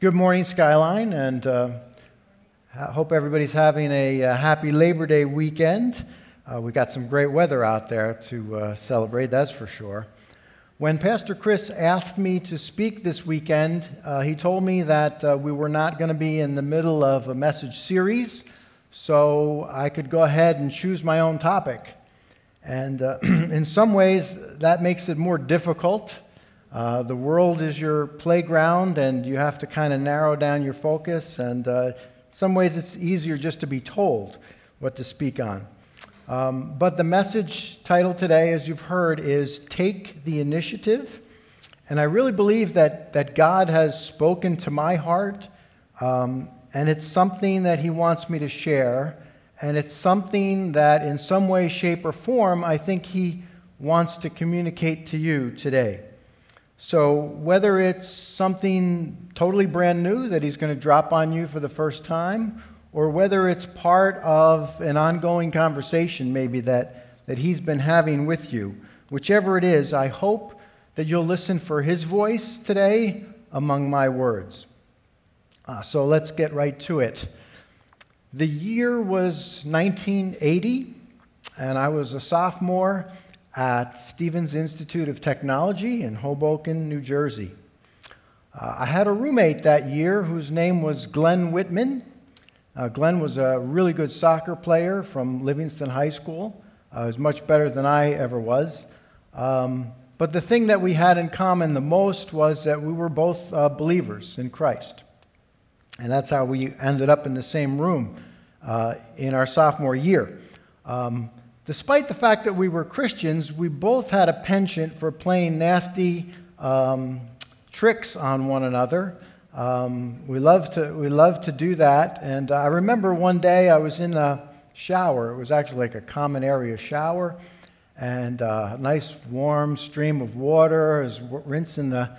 Good morning, Skyline, and uh, I hope everybody's having a, uh, happy Labor Day weekend. Uh, we got some great weather out there to uh, celebrate, that's for sure. When Pastor Chris asked me to speak this weekend, uh, he told me that uh, we were not going to be in the middle of a message series, so I could go ahead and choose my own topic. And in some ways, that makes it more difficult uh, the world is your playground, and you have to kind of narrow down your focus. And uh, some ways, it's easier just to be told what to speak on. Um, but the message title today, as you've heard, is Take the Initiative. And I really believe that, that God has spoken to my heart, um, and it's something that He wants me to share. And it's something that, in some way, shape, or form, I think He wants to communicate to you today. So, whether it's something totally brand new that he's going to drop on you for the first time, or whether it's part of an ongoing conversation maybe that, that he's been having with you, whichever it is, I hope that you'll listen for his voice today among my words. Uh, so, let's get right to it. The year was 1980, and I was a sophomore at Stevens Institute of Technology in Hoboken, New Jersey. Uh, I had a roommate that year whose name was Glenn Whitman. Uh, Glenn was a really good soccer player from Livingston High School. Uh, he was much better than I ever was. Um, but the thing that we had in common the most was that we were both uh, believers in Christ. And that's how we ended up in the same room uh, in our sophomore year. Um, Despite the fact that we were Christians, we both had a penchant for playing nasty um, tricks on one another. Um, we loved to we loved to do that, and I remember one day I was in a shower. It was actually like a common area shower, and uh, a nice warm stream of water. I was rinsing the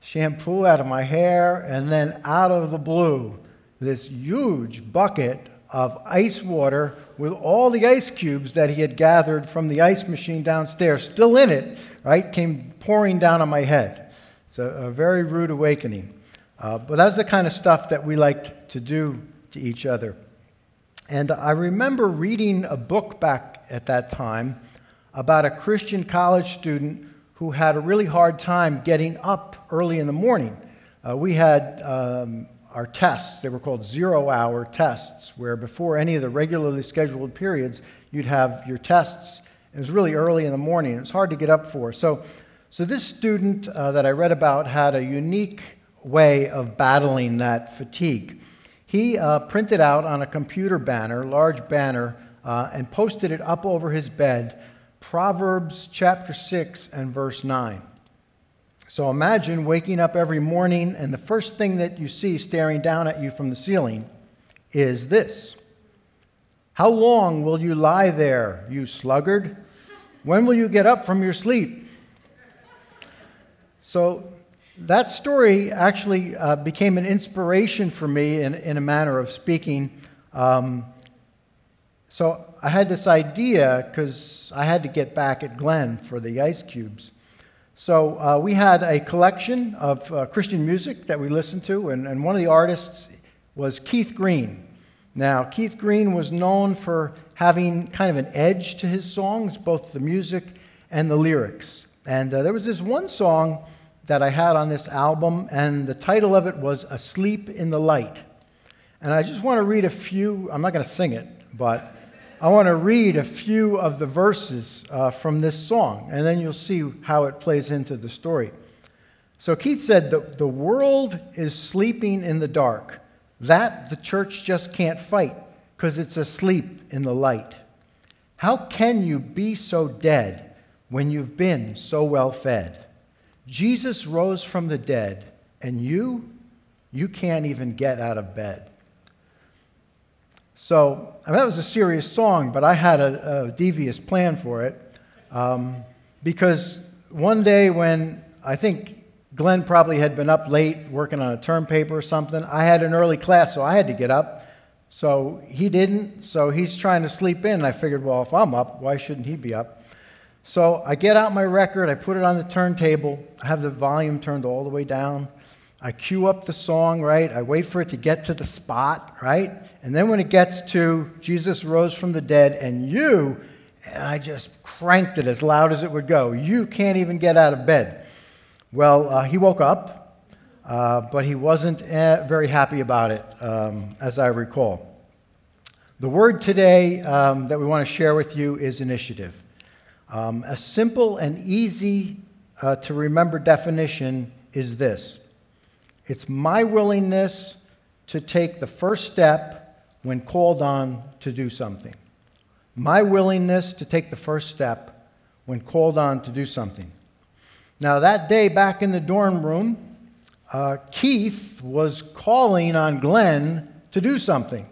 shampoo out of my hair, and then out of the blue, this huge bucket of ice water with all the ice cubes that he had gathered from the ice machine downstairs, still in it, right, came pouring down on my head. It's a, very rude awakening. Uh, but that's the kind of stuff that we liked to do to each other. And I remember reading a book back at that time about a Christian college student who had a really hard time getting up early in the morning. Uh, we had um, our tests. They were called zero hour tests, where before any of the regularly scheduled periods, you'd have your tests. It was really early in the morning. It was hard to get up for. So, so this student uh, that I read about had a unique way of battling that fatigue. He uh, printed out on a computer banner, large banner, uh, and posted it up over his bed Proverbs chapter 6 and verse 9. So imagine waking up every morning and the first thing that you see staring down at you from the ceiling is this How long will you lie there, you sluggard? When will you get up from your sleep? So that story actually uh, became an inspiration for me in, in a manner of speaking. Um, so I had this idea because I had to get back at Glenn for the ice cubes. So uh, we had a collection of uh, Christian music that we listened to, and, and one of the artists was Keith Green. Now, Keith Green was known for having kind of an edge to his songs, both the music and the lyrics. And uh, there was this one song that I had on this album, and the title of it was Asleep in the Light. And I just want to read a few, I'm not going to sing it, but I want to read a few of the verses uh, from this song, and then you'll see how it plays into the story. So Keith said, the, the world is sleeping in the dark. That the church just can't fight because it's asleep in the light. How can you be so dead when you've been so well fed? Jesus rose from the dead, and you, you can't even get out of bed. So I mean, that was a serious song, but I had a, a devious plan for it. Um, because one day when I think Glenn probably had been up late working on a term paper or something, I had an early class, so I had to get up. So he didn't, so he's trying to sleep in. I figured, well, if I'm up, why shouldn't he be up? So I get out my record, I put it on the turntable, I have the volume turned all the way down. I cue up the song, right? I wait for it to get to the spot, right? And then when it gets to Jesus rose from the dead and you, and I just cranked it as loud as it would go. You can't even get out of bed. Well, uh, he woke up, uh, but he wasn't uh, very happy about it, um, as I recall. The word today um, that we want to share with you is initiative. Um, a simple and easy uh, to remember definition is this it's my willingness to take the first step when called on to do something. My willingness to take the first step when called on to do something. Now, that day back in the dorm room, uh, Keith was calling on Glenn to do something.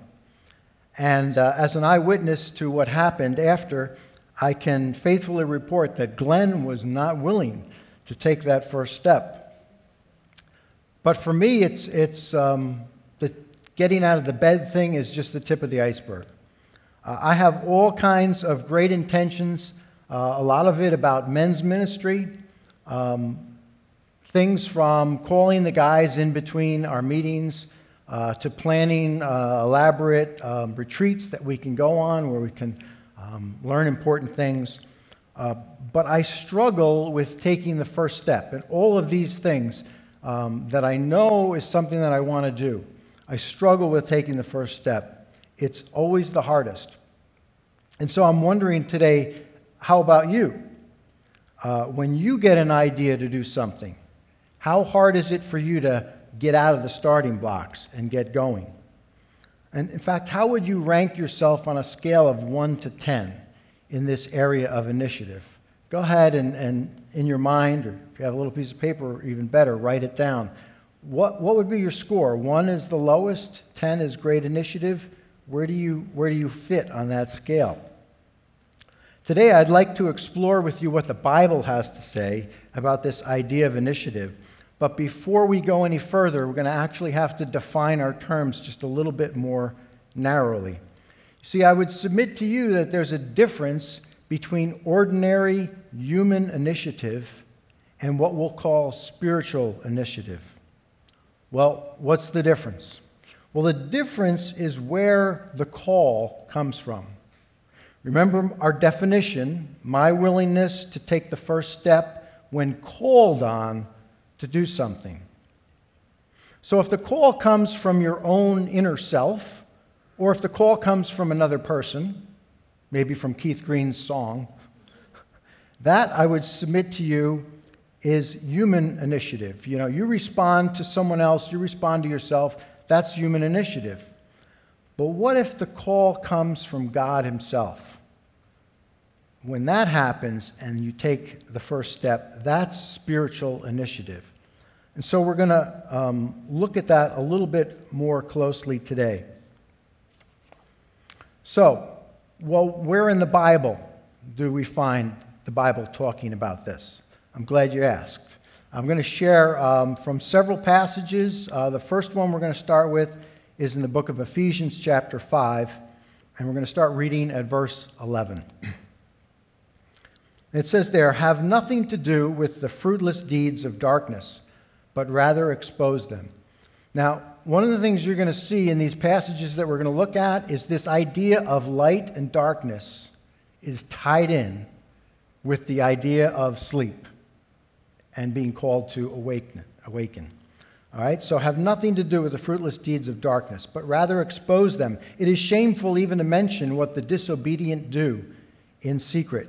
And uh, as an eyewitness to what happened after, I can faithfully report that Glenn was not willing to take that first step. But for me, it's, it's um, the getting out of the bed thing is just the tip of the iceberg. Uh, I have all kinds of great intentions, uh, a lot of it about men's ministry, um, things from calling the guys in between our meetings uh, to planning uh, elaborate um, retreats that we can go on where we can um, learn important things. Uh, but I struggle with taking the first step. And all of these things um, that I know is something that I want to do. I struggle with taking the first step. It's always the hardest. And so I'm wondering today how about you? Uh, when you get an idea to do something, how hard is it for you to get out of the starting blocks and get going? And in fact, how would you rank yourself on a scale of 1 to 10 in this area of initiative? Go ahead and, and in your mind, or if you have a little piece of paper, even better, write it down. What, what would be your score? One is the lowest, 10 is great initiative. Where do, you, where do you fit on that scale? Today, I'd like to explore with you what the Bible has to say about this idea of initiative. But before we go any further, we're going to actually have to define our terms just a little bit more narrowly. See, I would submit to you that there's a difference between ordinary human initiative and what we'll call spiritual initiative. Well, what's the difference? Well, the difference is where the call comes from. Remember our definition my willingness to take the first step when called on to do something. So, if the call comes from your own inner self, or if the call comes from another person, maybe from Keith Green's song. That, I would submit to you, is human initiative. You know, you respond to someone else, you respond to yourself, that's human initiative. But what if the call comes from God Himself? When that happens and you take the first step, that's spiritual initiative. And so we're going to um, look at that a little bit more closely today. So, well, where in the Bible do we find the Bible talking about this? I'm glad you asked. I'm going to share um, from several passages. Uh, the first one we're going to start with is in the book of Ephesians, chapter 5, and we're going to start reading at verse 11. It says there, Have nothing to do with the fruitless deeds of darkness, but rather expose them. Now, one of the things you're going to see in these passages that we're going to look at is this idea of light and darkness is tied in with the idea of sleep and being called to awaken. awaken. All right, so have nothing to do with the fruitless deeds of darkness, but rather expose them. It is shameful even to mention what the disobedient do in secret.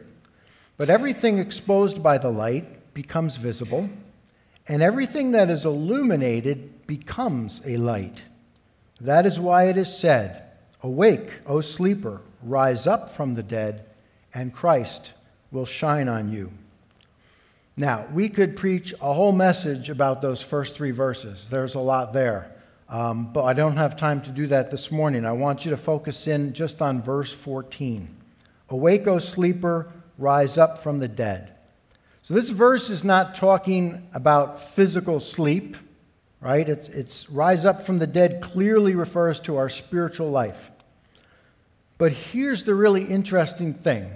But everything exposed by the light becomes visible, and everything that is illuminated becomes a light. That is why it is said, Awake, O sleeper, rise up from the dead, and Christ will shine on you. Now, we could preach a whole message about those first three verses. There's a lot there. Um, but I don't have time to do that this morning. I want you to focus in just on verse 14. Awake, O sleeper, rise up from the dead. So, this verse is not talking about physical sleep right? It's, it's rise up from the dead clearly refers to our spiritual life. But here's the really interesting thing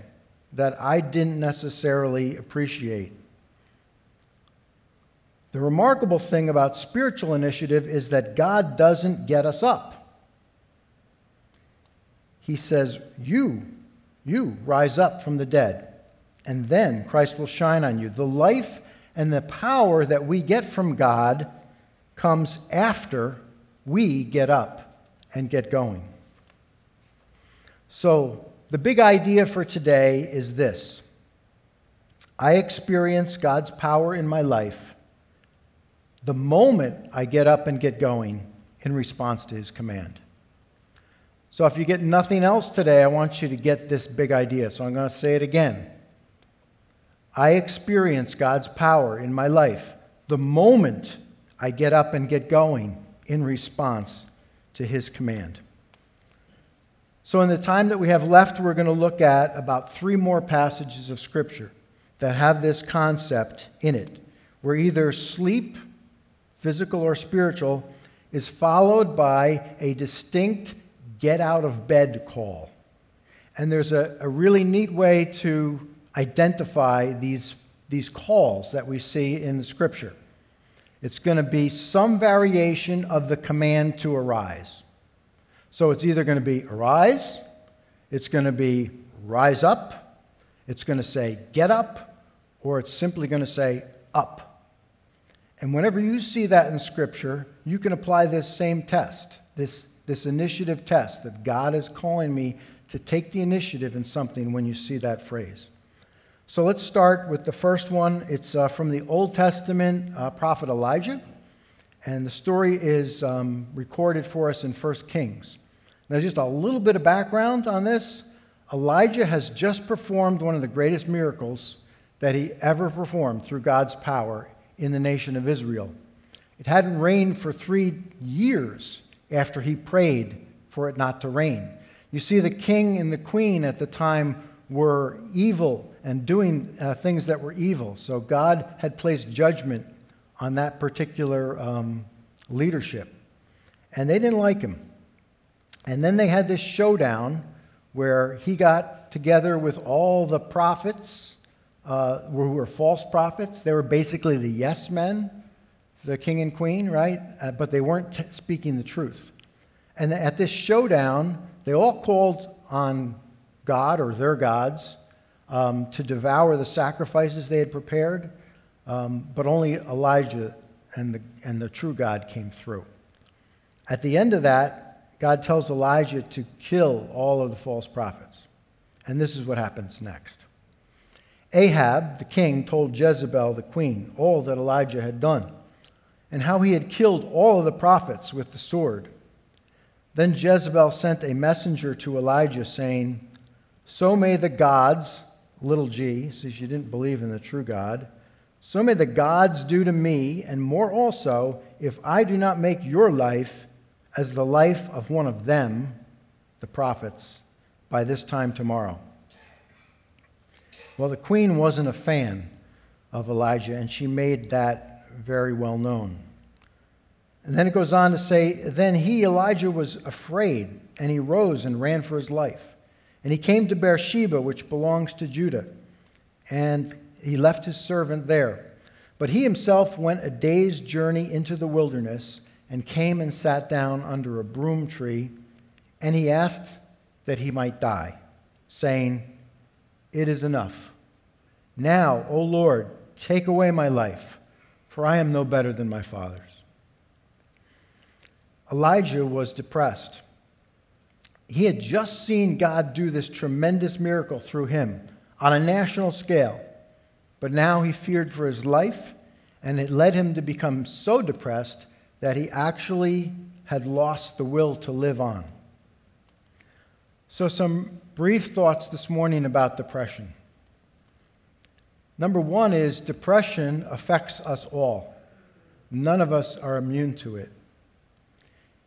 that I didn't necessarily appreciate. The remarkable thing about spiritual initiative is that God doesn't get us up. He says, You, you rise up from the dead, and then Christ will shine on you. The life and the power that we get from God comes after we get up and get going. So, the big idea for today is this I experience God's power in my life the moment I get up and get going in response to his command. So, if you get nothing else today, I want you to get this big idea. So, I'm going to say it again. I experience God's power in my life the moment I get up and get going in response to his command. So, in the time that we have left, we're going to look at about three more passages of Scripture that have this concept in it, where either sleep physical or spiritual, is followed by a distinct get out of bed call. And there's a, a really neat way to identify these, these calls that we see in the scripture. It's going to be some variation of the command to arise. So it's either going to be arise, it's going to be rise up, it's going to say get up, or it's simply going to say up. And whenever you see that in Scripture, you can apply this same test, this, this initiative test that God is calling me to take the initiative in something when you see that phrase. So let's start with the first one. It's uh, from the Old Testament uh, prophet Elijah, and the story is um, recorded for us in 1 Kings. Now, just a little bit of background on this. Elijah has just performed one of the greatest miracles that he ever performed through God's power in the nation of Israel. It hadn't rained for three years after he prayed for it not to rain. You see, the king and the queen at the time were evil and doing uh, things that were evil. So God had placed judgment on that particular um, leadership. And they didn't like him. And then they had this showdown where he got together with all the prophets uh, who were false prophets. They were basically the yes men, the king and queen, right? Uh, but they weren't t- speaking the truth. And at this showdown, they all called on God or their gods um, to devour the sacrifices they had prepared, um, but only Elijah and the, and the true God came through. At the end of that, God tells Elijah to kill all of the false prophets. And this is what happens next. Ahab, the king, told Jezebel, the queen, all that Elijah had done and how he had killed all of the prophets with the sword. Then Jezebel sent a messenger to Elijah, saying, So may the gods, little g, since you didn't believe in the true God, so may the gods do to me, and more also, if I do not make your life as the life of one of them, the prophets, by this time tomorrow. Well, the queen wasn't a fan of Elijah, and she made that very well known. And then it goes on to say, Then he, Elijah, was afraid, and he rose and ran for his life. And he came to Beersheba, which belongs to Judah, and he left his servant there. But he himself went a day's journey into the wilderness and came and sat down under a broom tree, and he asked that he might die, saying, it is enough. Now, O Lord, take away my life, for I am no better than my father's. Elijah was depressed. He had just seen God do this tremendous miracle through him on a national scale, but now he feared for his life, and it led him to become so depressed that he actually had lost the will to live on. So, some brief thoughts this morning about depression. Number one is depression affects us all. None of us are immune to it.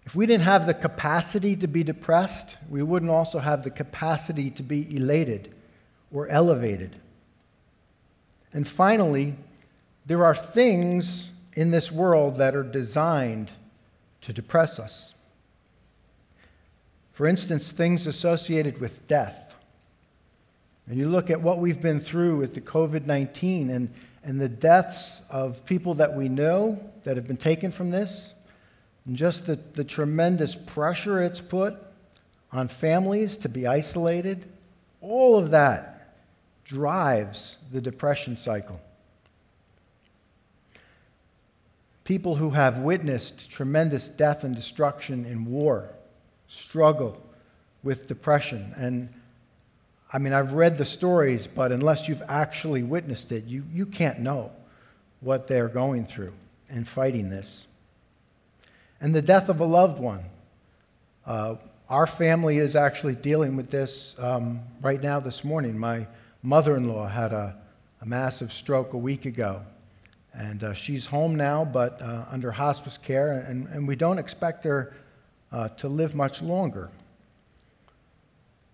If we didn't have the capacity to be depressed, we wouldn't also have the capacity to be elated or elevated. And finally, there are things in this world that are designed to depress us. For instance, things associated with death. And you look at what we've been through with the COVID 19, and, and the deaths of people that we know that have been taken from this, and just the, the tremendous pressure it's put on families to be isolated, all of that drives the depression cycle. People who have witnessed tremendous death and destruction in war struggle with depression. And I mean, I've read the stories, but unless you've actually witnessed it, you, you can't know what they're going through and fighting this. And the death of a loved one. Uh, our family is actually dealing with this um, right now this morning. My mother in law had a, a, massive stroke a week ago, and uh, she's home now, but uh, under hospice care, and, and, we don't expect her uh, to live much longer.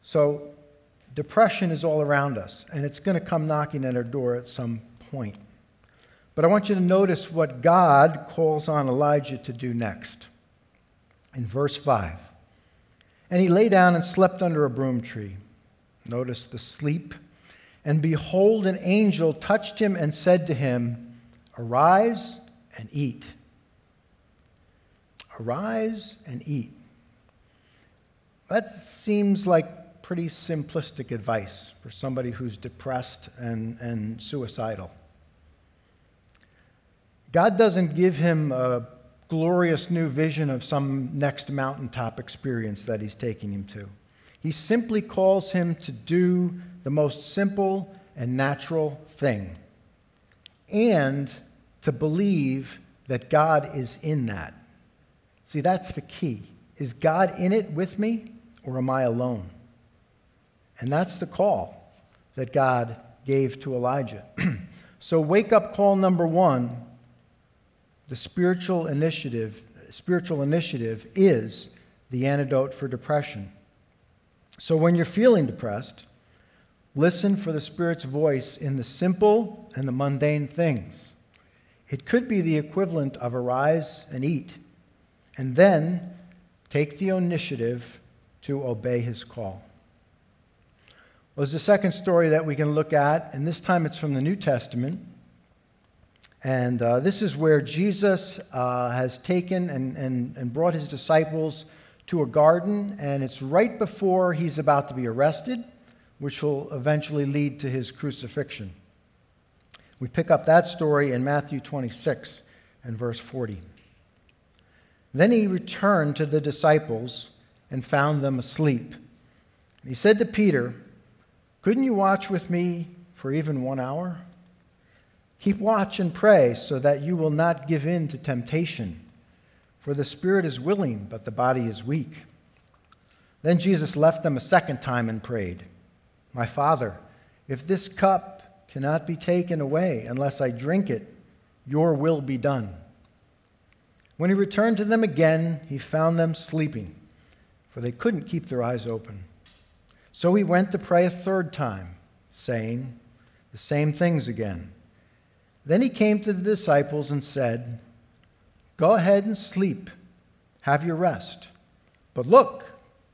So, depression is all around us, and it's going to come knocking at our door at some point. But I want you to notice what God calls on Elijah to do next. In verse 5. And he lay down and slept under a broom tree. Notice the sleep. And behold, an angel touched him and said to him, Arise and eat. Arise and eat. That seems like pretty simplistic advice for somebody who's depressed and, and suicidal. God doesn't give him a glorious new vision of some next mountaintop experience that he's taking him to. He simply calls him to do the most simple and natural thing and to believe that God is in that. See, that's the key. Is God in it with me or am I alone? And that's the call that God gave to Elijah. so, wake up call number one the spiritual initiative, spiritual initiative is the antidote for depression. So when you're feeling depressed, listen for the Spirit's voice in the simple and the mundane things. It could be the equivalent of arise and eat, and then take the initiative to obey his call. Well, there's a second story that we can look at, and this time it's from the New Testament. And uh, this is where Jesus uh, has taken and, and, and brought his disciples to a garden, and it's right before he's about to be arrested, which will eventually lead to his crucifixion. We pick up that story in Matthew 26 and verse 40. Then he returned to the disciples and found them asleep. He said to Peter, Couldn't you watch with me for even one hour? Keep watch and pray so that you will not give in to temptation. For the spirit is willing, but the body is weak. Then Jesus left them a second time and prayed, My Father, if this cup cannot be taken away unless I drink it, your will be done. When he returned to them again, he found them sleeping, for they couldn't keep their eyes open. So he went to pray a third time, saying the same things again. Then he came to the disciples and said, Go ahead and sleep, have your rest. But look,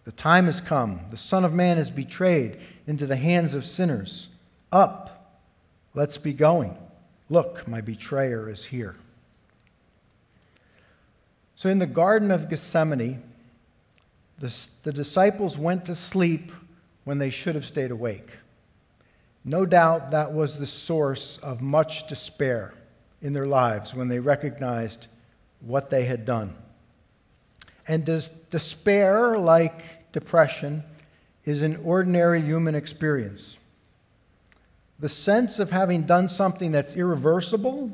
the time has come. The Son of Man is betrayed into the hands of sinners. Up, let's be going. Look, my betrayer is here. So in the Garden of Gethsemane, the, the disciples went to sleep when they should have stayed awake. No doubt that was the source of much despair in their lives when they recognized what they had done. And does despair, like depression, is an ordinary human experience. The sense of having done something that's irreversible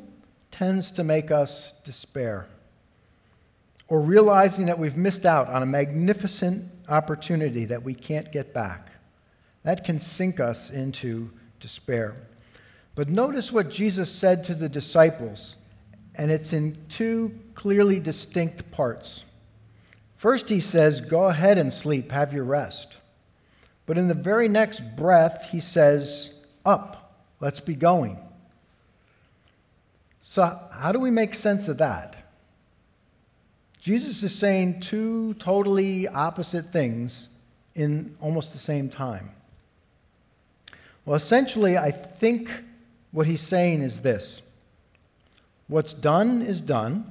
tends to make us despair. Or realizing that we've missed out on a magnificent opportunity that we can't get back. That can sink us into despair. But notice what Jesus said to the disciples, and it's in two clearly distinct parts. First, he says, Go ahead and sleep, have your rest. But in the very next breath, he says, Up, let's be going. So, how do we make sense of that? Jesus is saying two totally opposite things in almost the same time. Well, essentially, I think what he's saying is this What's done is done.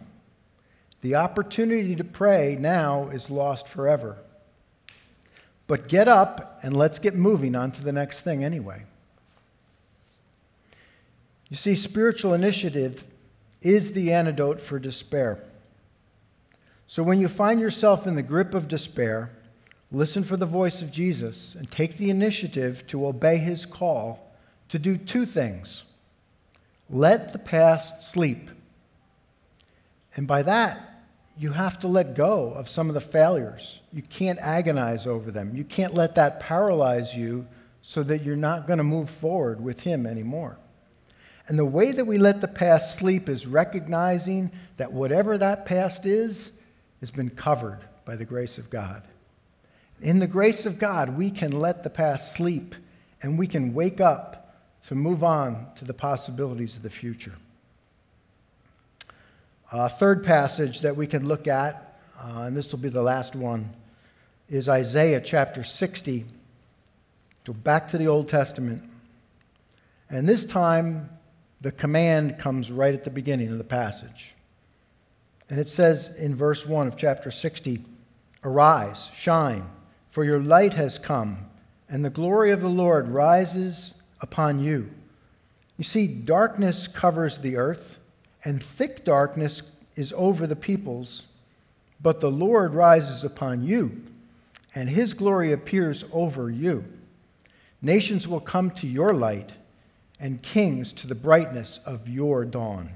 The opportunity to pray now is lost forever. But get up and let's get moving on to the next thing anyway. You see, spiritual initiative is the antidote for despair. So when you find yourself in the grip of despair, listen for the voice of Jesus and take the initiative to obey his call to do two things let the past sleep. And by that, you have to let go of some of the failures. You can't agonize over them. You can't let that paralyze you so that you're not going to move forward with Him anymore. And the way that we let the past sleep is recognizing that whatever that past is, has been covered by the grace of God. In the grace of God, we can let the past sleep and we can wake up to move on to the possibilities of the future. Uh, third passage that we can look at, uh, and this will be the last one, is Isaiah chapter 60. Go back to the Old Testament. And this time, the command comes right at the beginning of the passage. And it says in verse 1 of chapter 60 Arise, shine, for your light has come, and the glory of the Lord rises upon you. You see, darkness covers the earth and thick darkness is over the peoples, but the Lord rises upon you, and his glory appears over you. Nations will come to your light, and kings to the brightness of your dawn.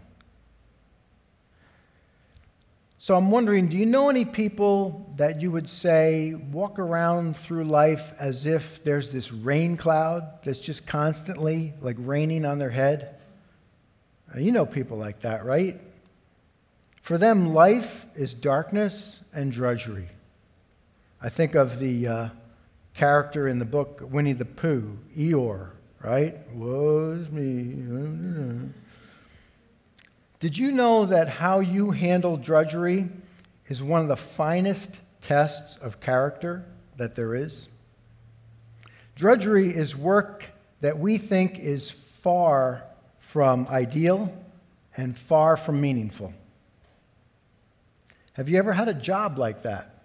So I'm wondering do you know any people that you would say walk around through life as if there's this rain cloud that's just constantly like raining on their head? You know people like that, right? For them, life is darkness and drudgery. I think of the uh, character in the book Winnie the Pooh, Eeyore, right? Was me. Did you know that how you handle drudgery is one of the finest tests of character that there is? Drudgery is work that we think is far from ideal and far from meaningful. Have you ever had a job like that?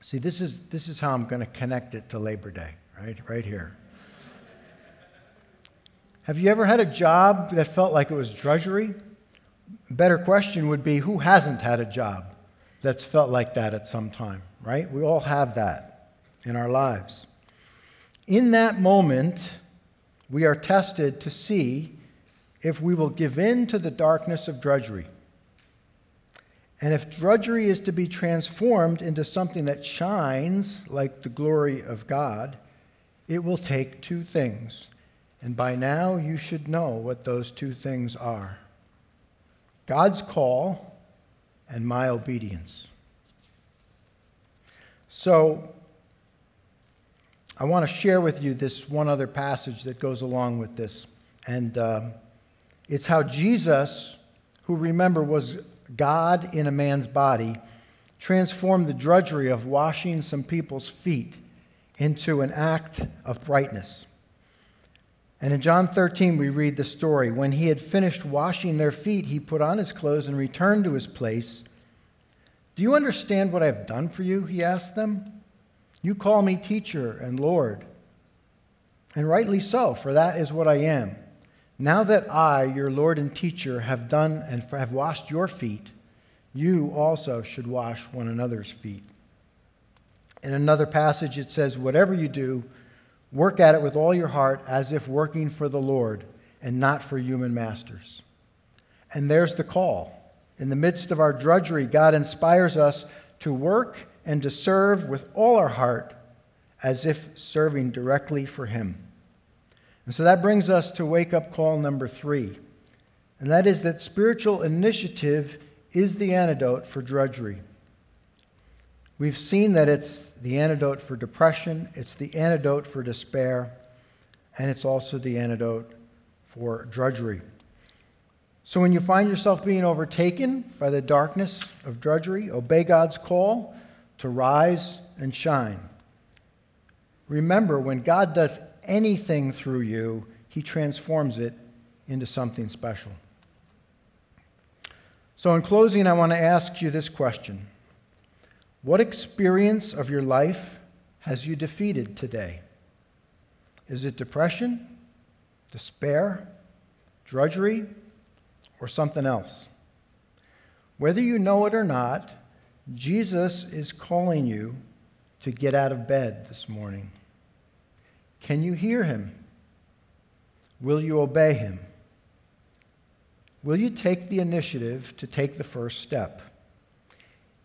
See, this is, this is how I'm going to connect it to Labor Day, right? Right here. Have you ever had a job that felt like it was drudgery? Better question would be who hasn't had a job that's felt like that at some time, right? We all have that in our lives. In that moment, we are tested to see if we will give in to the darkness of drudgery. And if drudgery is to be transformed into something that shines like the glory of God, it will take two things. And by now, you should know what those two things are God's call and my obedience. So, I want to share with you this one other passage that goes along with this. And. Um, it's how Jesus, who remember was God in a man's body, transformed the drudgery of washing some people's feet into an act of brightness. And in John 13, we read the story. When he had finished washing their feet, he put on his clothes and returned to his place. Do you understand what I have done for you? He asked them. You call me teacher and Lord. And rightly so, for that is what I am. Now that I, your Lord and teacher, have done and have washed your feet, you also should wash one another's feet. In another passage, it says, Whatever you do, work at it with all your heart as if working for the Lord and not for human masters. And there's the call. In the midst of our drudgery, God inspires us to work and to serve with all our heart as if serving directly for Him. And so that brings us to wake up call number three, and that is that spiritual initiative is the antidote for drudgery. We've seen that it's the antidote for depression, it's the antidote for despair, and it's also the antidote for drudgery. So when you find yourself being overtaken by the darkness of drudgery, obey God's call to rise and shine. Remember, when God does anything through you, he transforms it into something special. So, in closing, I want to ask you this question What experience of your life has you defeated today? Is it depression, despair, drudgery, or something else? Whether you know it or not, Jesus is calling you to get out of bed this morning. Can you hear him? Will you obey him? Will you take the initiative to take the first step?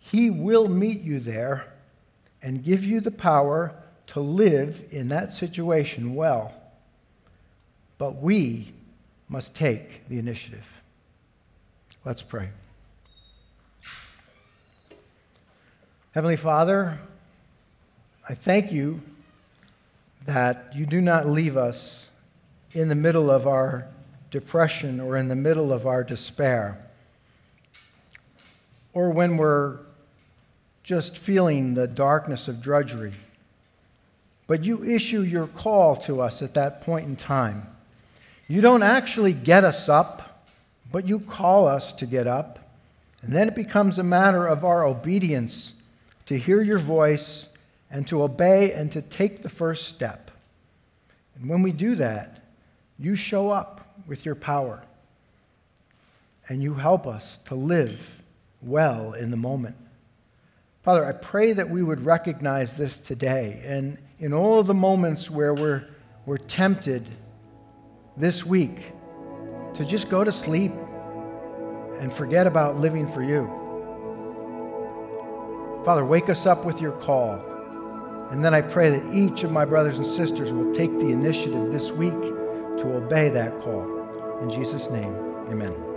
He will meet you there and give you the power to live in that situation well. But we must take the initiative. Let's pray. Heavenly Father, I thank you that you do not leave us in the middle of our depression or in the middle of our despair, or when we're just feeling the darkness of drudgery. But you issue your call to us at that point in time. You don't actually get us up, but you call us to get up. And then it becomes a matter of our obedience to hear your voice and to obey and to take the first step. And when we do that, you show up with your power and you help us to live well in the moment. Father, I pray that we would recognize this today and in all the moments where we're, we're tempted this week to just go to sleep and forget about living for you. Father, wake us up with your call. And then I pray that each of my brothers and sisters will take the initiative this week to obey that call. In Jesus' name, amen.